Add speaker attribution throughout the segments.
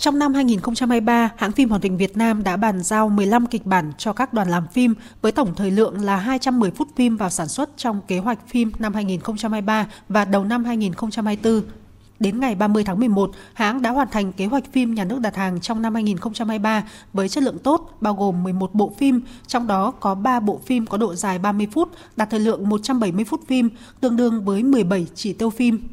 Speaker 1: Trong năm 2023, hãng phim Hoạt hình Việt Nam đã bàn giao 15 kịch bản cho các đoàn làm phim với tổng thời lượng là 210 phút phim vào sản xuất trong kế hoạch phim năm 2023 và đầu năm 2024. Đến ngày 30 tháng 11, hãng đã hoàn thành kế hoạch phim nhà nước đặt hàng trong năm 2023 với chất lượng tốt, bao gồm 11 bộ phim, trong đó có 3 bộ phim có độ dài 30 phút, đạt thời lượng 170 phút phim, tương đương với 17 chỉ tiêu phim.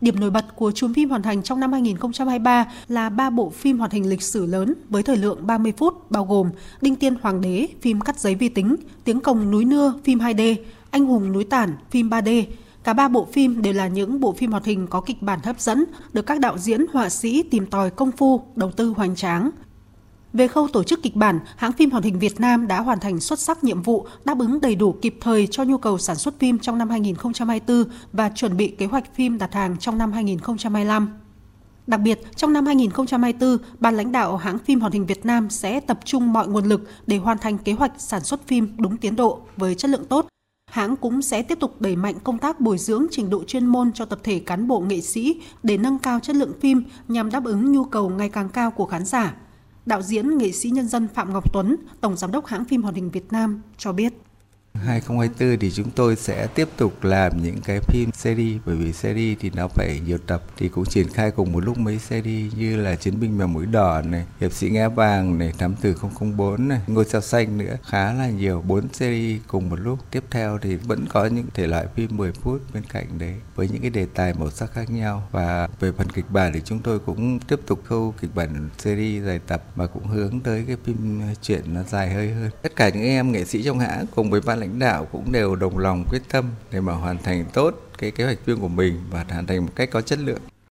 Speaker 1: Điểm nổi bật của chùm phim hoàn thành trong năm 2023 là ba bộ phim hoạt hình lịch sử lớn với thời lượng 30 phút bao gồm Đinh Tiên Hoàng đế, phim cắt giấy vi tính, Tiếng Cồng núi Nưa, phim 2D, Anh hùng núi Tản, phim 3D. Cả ba bộ phim đều là những bộ phim hoạt hình có kịch bản hấp dẫn, được các đạo diễn, họa sĩ tìm tòi công phu, đầu tư hoành tráng. Về khâu tổ chức kịch bản, hãng phim hoạt hình Việt Nam đã hoàn thành xuất sắc nhiệm vụ đáp ứng đầy đủ kịp thời cho nhu cầu sản xuất phim trong năm 2024 và chuẩn bị kế hoạch phim đặt hàng trong năm 2025. Đặc biệt, trong năm 2024, ban lãnh đạo hãng phim hoạt hình Việt Nam sẽ tập trung mọi nguồn lực để hoàn thành kế hoạch sản xuất phim đúng tiến độ với chất lượng tốt. Hãng cũng sẽ tiếp tục đẩy mạnh công tác bồi dưỡng trình độ chuyên môn cho tập thể cán bộ nghệ sĩ để nâng cao chất lượng phim nhằm đáp ứng nhu cầu ngày càng cao của khán giả. Đạo diễn nghệ sĩ nhân dân Phạm Ngọc Tuấn, Tổng Giám đốc hãng phim hoạt hình Việt Nam cho biết.
Speaker 2: 2024 thì chúng tôi sẽ tiếp tục làm những cái phim series, bởi vì series thì nó phải nhiều tập, thì cũng triển khai cùng một lúc mấy series như là chiến binh mèo mũi đỏ này, hiệp sĩ ngã vàng này, thám tử 004 này, ngôi sao xanh nữa. Khá là nhiều, bốn series cùng một lúc. Tiếp theo thì vẫn có những thể loại phim 10 phút bên cạnh đấy, với những cái đề tài màu sắc khác nhau. Và về phần kịch bản thì chúng tôi cũng tiếp tục khâu kịch bản series dài tập, mà cũng hướng tới cái phim chuyện nó dài hơi hơn. Tất cả những em nghệ sĩ trong hãng cùng với ban lãnh đạo cũng đều đồng lòng quyết tâm để mà hoàn thành tốt cái kế hoạch phim của mình và hoàn thành một cách có chất lượng.